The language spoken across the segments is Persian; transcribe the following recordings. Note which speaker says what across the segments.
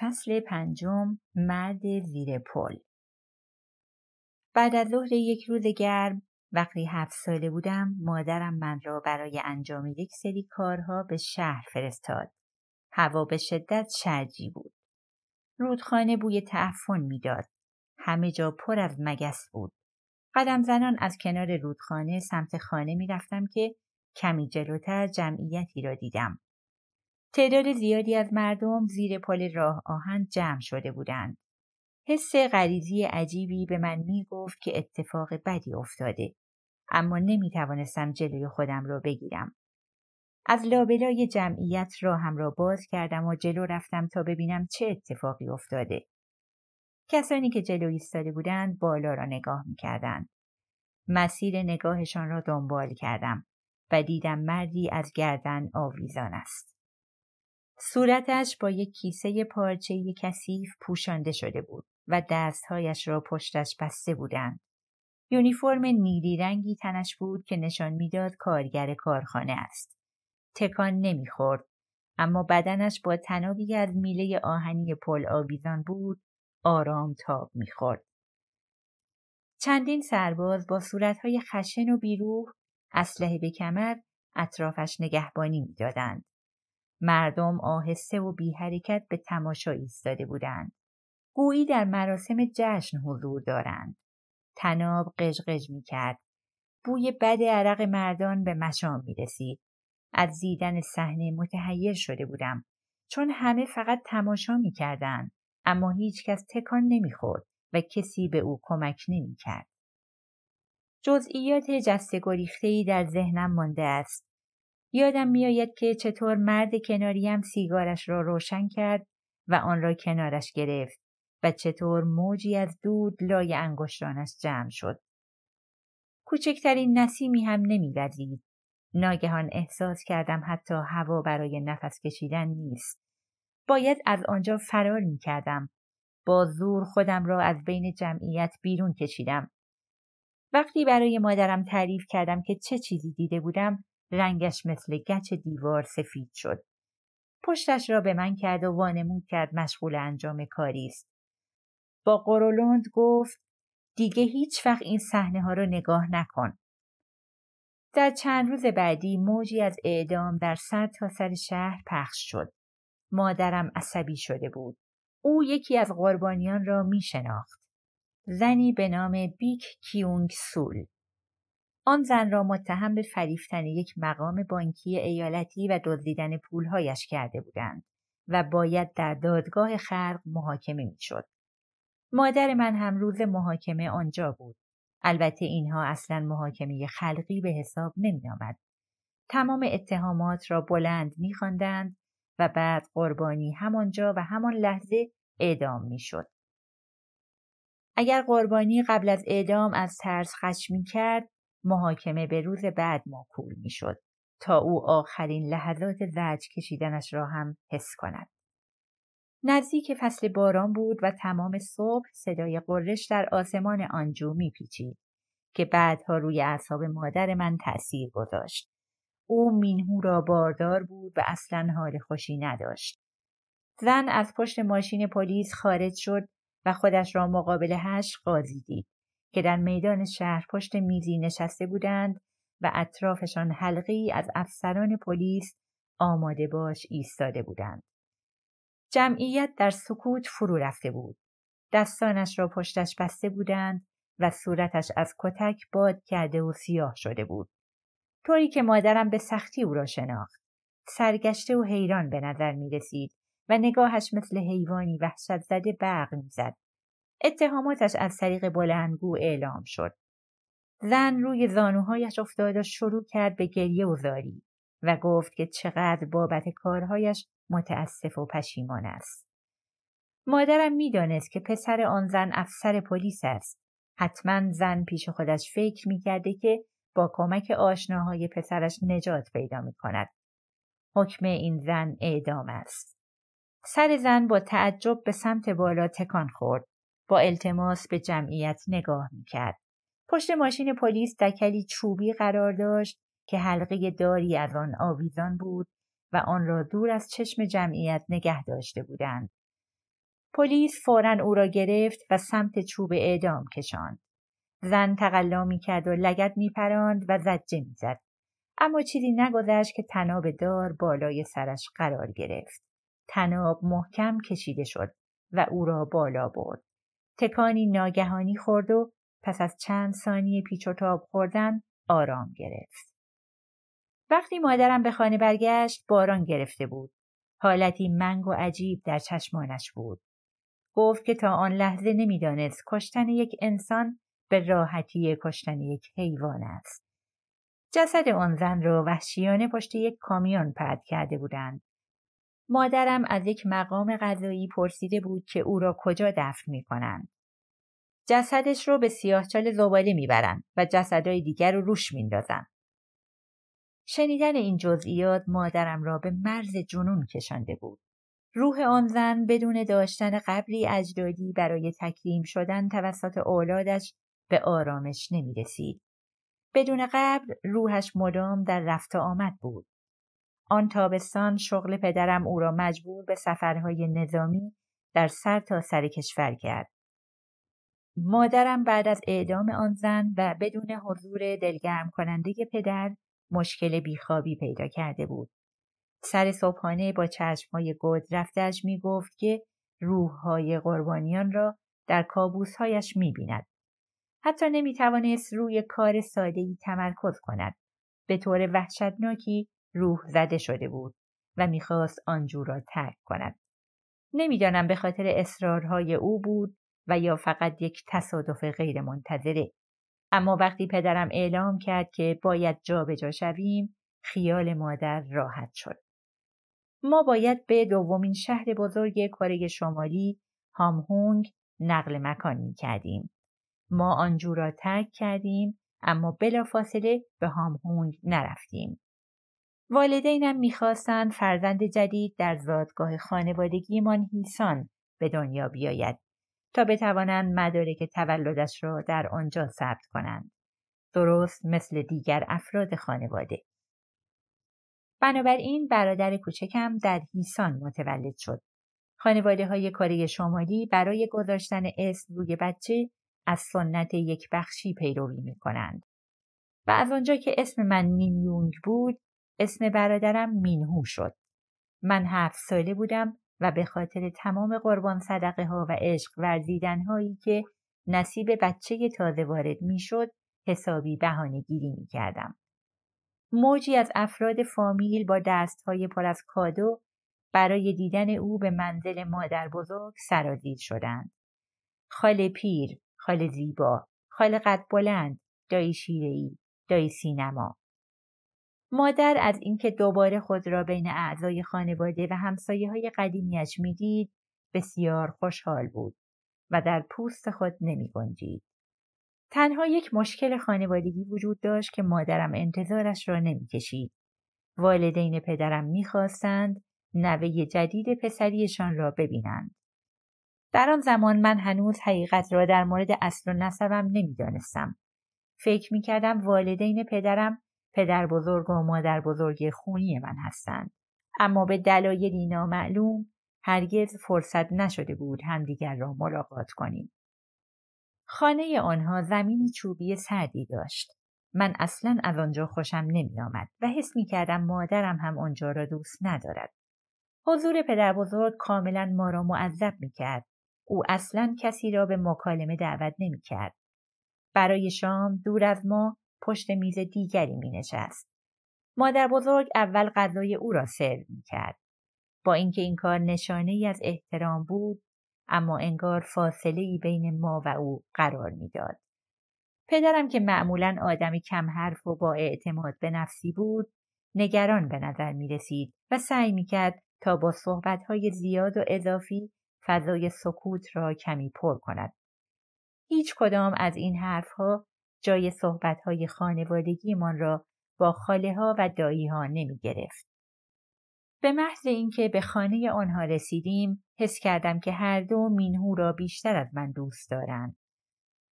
Speaker 1: فصل پنجم مرد زیر پل بعد از ظهر یک روز گرم وقتی هفت ساله بودم مادرم من را برای انجام یک سری کارها به شهر فرستاد. هوا به شدت شرجی بود. رودخانه بوی تعفن می‌داد. همه جا پر از مگس بود. قدم زنان از کنار رودخانه سمت خانه می‌رفتم که کمی جلوتر جمعیتی را دیدم. تعداد زیادی از مردم زیر پل راه آهن جمع شده بودند. حس غریزی عجیبی به من می گفت که اتفاق بدی افتاده. اما نمی توانستم جلوی خودم را بگیرم. از لابلای جمعیت راهم را باز کردم و جلو رفتم تا ببینم چه اتفاقی افتاده. کسانی که جلو ایستاده بودند بالا را نگاه می کردند. مسیر نگاهشان را دنبال کردم و دیدم مردی از گردن آویزان است. صورتش با یک کیسه پارچه کثیف پوشانده شده بود و دستهایش را پشتش بسته بودند. یونیفرم نیلی رنگی تنش بود که نشان می‌داد کارگر کارخانه است. تکان نمی‌خورد اما بدنش با تنابی از میله آهنی پل آویزان بود آرام تاب می‌خورد. چندین سرباز با صورتهای خشن و بیروح اسلحه به کمر اطرافش نگهبانی می‌دادند. مردم آهسته و بی حرکت به تماشا ایستاده بودند. گویی در مراسم جشن حضور دارند. تناب قژقژ می کرد. بوی بد عرق مردان به مشام می رسید. از دیدن صحنه متحیر شده بودم چون همه فقط تماشا می کردن. اما هیچ کس تکان نمی خورد و کسی به او کمک نمی کرد. جزئیات جسته گریخته در ذهنم مانده است. یادم میآید که چطور مرد کناریم سیگارش را روشن کرد و آن را کنارش گرفت و چطور موجی از دود لای انگشتانش جمع شد. کوچکترین نسیمی هم نمیوزید. ناگهان احساس کردم حتی هوا برای نفس کشیدن نیست. باید از آنجا فرار می کردم. با زور خودم را از بین جمعیت بیرون کشیدم. وقتی برای مادرم تعریف کردم که چه چیزی دیده بودم رنگش مثل گچ دیوار سفید شد. پشتش را به من کرد و وانمود کرد مشغول انجام کاری است. با قرولند گفت دیگه هیچ وقت این صحنه ها رو نگاه نکن. در چند روز بعدی موجی از اعدام در سر تا سر شهر پخش شد. مادرم عصبی شده بود. او یکی از قربانیان را می شناخت. زنی به نام بیک کیونگ سول. آن زن را متهم به فریفتن یک مقام بانکی ایالتی و دزدیدن پولهایش کرده بودند و باید در دادگاه خلق محاکمه می‌شد. مادر من هم روز محاکمه آنجا بود. البته اینها اصلا محاکمه خلقی به حساب نمی آمد. تمام اتهامات را بلند می و بعد قربانی همانجا و همان لحظه اعدام می شد. اگر قربانی قبل از اعدام از ترس خشم کرد محاکمه به روز بعد موکول می شد تا او آخرین لحظات زج کشیدنش را هم حس کند. نزدیک فصل باران بود و تمام صبح صدای قررش در آسمان آنجو میپیچید که بعدها روی اعصاب مادر من تأثیر گذاشت. او مینهو را باردار بود و اصلا حال خوشی نداشت. زن از پشت ماشین پلیس خارج شد و خودش را مقابل هش قاضی دید که در میدان شهر پشت میزی نشسته بودند و اطرافشان حلقی از افسران پلیس آماده باش ایستاده بودند. جمعیت در سکوت فرو رفته بود. دستانش را پشتش بسته بودند و صورتش از کتک باد کرده و سیاه شده بود. طوری که مادرم به سختی او را شناخت. سرگشته و حیران به نظر می رسید و نگاهش مثل حیوانی وحشت زده برق می زد. اتهاماتش از طریق بلندگو اعلام شد. زن روی زانوهایش افتاد و شروع کرد به گریه و زاری و گفت که چقدر بابت کارهایش متاسف و پشیمان است. مادرم می‌دانست که پسر آن زن افسر پلیس است. حتما زن پیش خودش فکر می‌کرده که با کمک آشناهای پسرش نجات پیدا می کند. حکم این زن اعدام است. سر زن با تعجب به سمت بالا تکان خورد. با التماس به جمعیت نگاه می کرد. پشت ماشین پلیس دکلی چوبی قرار داشت که حلقه داری از آن آویزان بود و آن را دور از چشم جمعیت نگه داشته بودند. پلیس فورا او را گرفت و سمت چوب اعدام کشاند. زن تقلا می کرد و لگت می پراند و زجه می زد. اما چیزی نگذشت که تناب دار بالای سرش قرار گرفت. تناب محکم کشیده شد و او را بالا برد. تکانی ناگهانی خورد و پس از چند ثانیه پیچ و تاب خوردن آرام گرفت. وقتی مادرم به خانه برگشت باران گرفته بود. حالتی منگ و عجیب در چشمانش بود. گفت که تا آن لحظه نمی‌دانست کشتن یک انسان به راحتی کشتن یک حیوان است. جسد آن زن را وحشیانه پشت یک کامیون پرد کرده بودند. مادرم از یک مقام غذایی پرسیده بود که او را کجا دفن می کنند. جسدش رو به سیاهچال زباله می‌برند و جسدهای دیگر رو روش میندازند. شنیدن این جزئیات مادرم را به مرز جنون کشانده بود. روح آن زن بدون داشتن قبری اجدادی برای تکریم شدن توسط اولادش به آرامش نمی رسید. بدون قبر روحش مدام در رفت آمد بود. آن تابستان شغل پدرم او را مجبور به سفرهای نظامی در سر تا سر کشور کرد. مادرم بعد از اعدام آن زن و بدون حضور دلگرم کننده پدر مشکل بیخوابی پیدا کرده بود. سر صبحانه با چشمهای گود رفتش می گفت که روحهای قربانیان را در کابوسهایش می بیند. حتی نمی توانست روی کار سادهی تمرکز کند. به طور وحشتناکی روح زده شده بود و می‌خواست آنجو را ترک کند. نمی‌دانم به خاطر اصرارهای او بود و یا فقط یک تصادف غیر منتظره. اما وقتی پدرم اعلام کرد که باید جابجا جا شویم خیال مادر راحت شد. ما باید به دومین شهر بزرگ کره شمالی هامهونگ نقل مکان می کردیم. ما آنجو را ترک کردیم اما بلافاصله به هامهونگ نرفتیم. والدینم می‌خواستند فرزند جدید در زادگاه خانوادگیمان هیسان به دنیا بیاید تا بتوانند مدارک تولدش را در آنجا ثبت کنند. درست مثل دیگر افراد خانواده. بنابراین برادر کوچکم در هیسان متولد شد. خانواده های کاری شمالی برای گذاشتن اسم روی بچه از سنت یک بخشی پیروی می کنند. و از آنجا که اسم من مین یونگ بود اسم برادرم مینهو شد. من هفت ساله بودم و به خاطر تمام قربان صدقه ها و عشق ورزیدن هایی که نصیب بچه تازه وارد می شد حسابی بهانه گیری می کردم. موجی از افراد فامیل با دست های پر از کادو برای دیدن او به منزل مادر بزرگ سرازیر شدند. خال پیر، خال زیبا، خال قد بلند، دایی شیرهی، دایی سینما. مادر از اینکه دوباره خود را بین اعضای خانواده و همسایه های قدیمیش می‌دید بسیار خوشحال بود و در پوست خود نمی گنجید. تنها یک مشکل خانوادگی وجود داشت که مادرم انتظارش را نمی‌کشید. والدین پدرم می‌خواستند نوه جدید پسریشان را ببینند. در آن زمان من هنوز حقیقت را در مورد اصل و نسبم نمی‌دانستم. فکر می کردم والدین پدرم پدر بزرگ و مادر بزرگ خونی من هستند. اما به دلایلی نامعلوم هرگز فرصت نشده بود همدیگر را ملاقات کنیم. خانه آنها زمینی چوبی سردی داشت. من اصلا از آنجا خوشم نمی آمد و حس می کردم مادرم هم آنجا را دوست ندارد. حضور پدر بزرگ کاملا ما را معذب می کرد. او اصلا کسی را به مکالمه دعوت نمی کرد. برای شام دور از ما پشت میز دیگری می نشست. مادر بزرگ اول غذای او را سرو می کرد. با اینکه این کار نشانه ای از احترام بود اما انگار فاصله ای بین ما و او قرار می‌داد. پدرم که معمولا آدمی کم حرف و با اعتماد به نفسی بود نگران به نظر می رسید و سعی می کرد تا با صحبتهای زیاد و اضافی فضای سکوت را کمی پر کند. هیچ کدام از این حرفها جای صحبتهای خانوادگیمان را با خاله ها و دایی ها نمی گرفت. به محض اینکه به خانه آنها رسیدیم حس کردم که هر دو مینهو را بیشتر از من دوست دارند.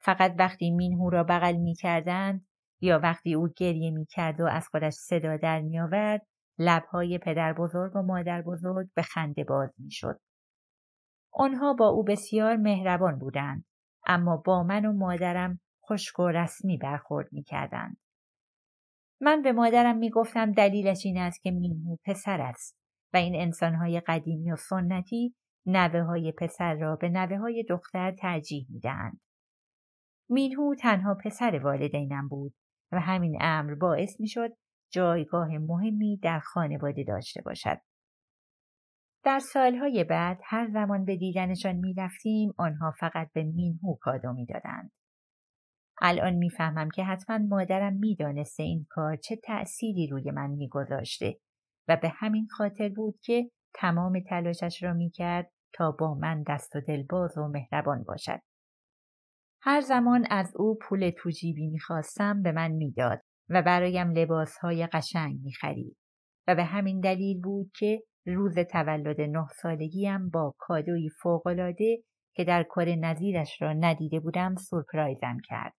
Speaker 1: فقط وقتی مینهو را بغل می کردند یا وقتی او گریه می کرد و از خودش صدا در می آورد لبهای پدر بزرگ و مادر بزرگ به خنده باز می شد. آنها با او بسیار مهربان بودند اما با من و مادرم خشک و رسمی برخورد می کردند. من به مادرم می گفتم دلیلش این است که مینهو پسر است و این انسانهای قدیمی و سنتی نوه های پسر را به نوه های دختر ترجیح می دهند. مینهو تنها پسر والدینم بود و همین امر باعث می شد جایگاه مهمی در خانواده داشته باشد. در سالهای بعد هر زمان به دیدنشان می رفتیم آنها فقط به مینهو کادو می دادند. الان می‌فهمم که حتما مادرم می‌دانسته این کار چه تأثیری روی من میگذاشته و به همین خاطر بود که تمام تلاشش را می‌کرد تا با من دست و دلباز و مهربان باشد. هر زمان از او پول تو جیبی می‌خواستم به من می‌داد و برایم لباسهای قشنگ می‌خرید و به همین دلیل بود که روز تولد نه سالگیم با کادوی فوقالعاده که در کار نظیرش را ندیده بودم سورپرایزم کرد.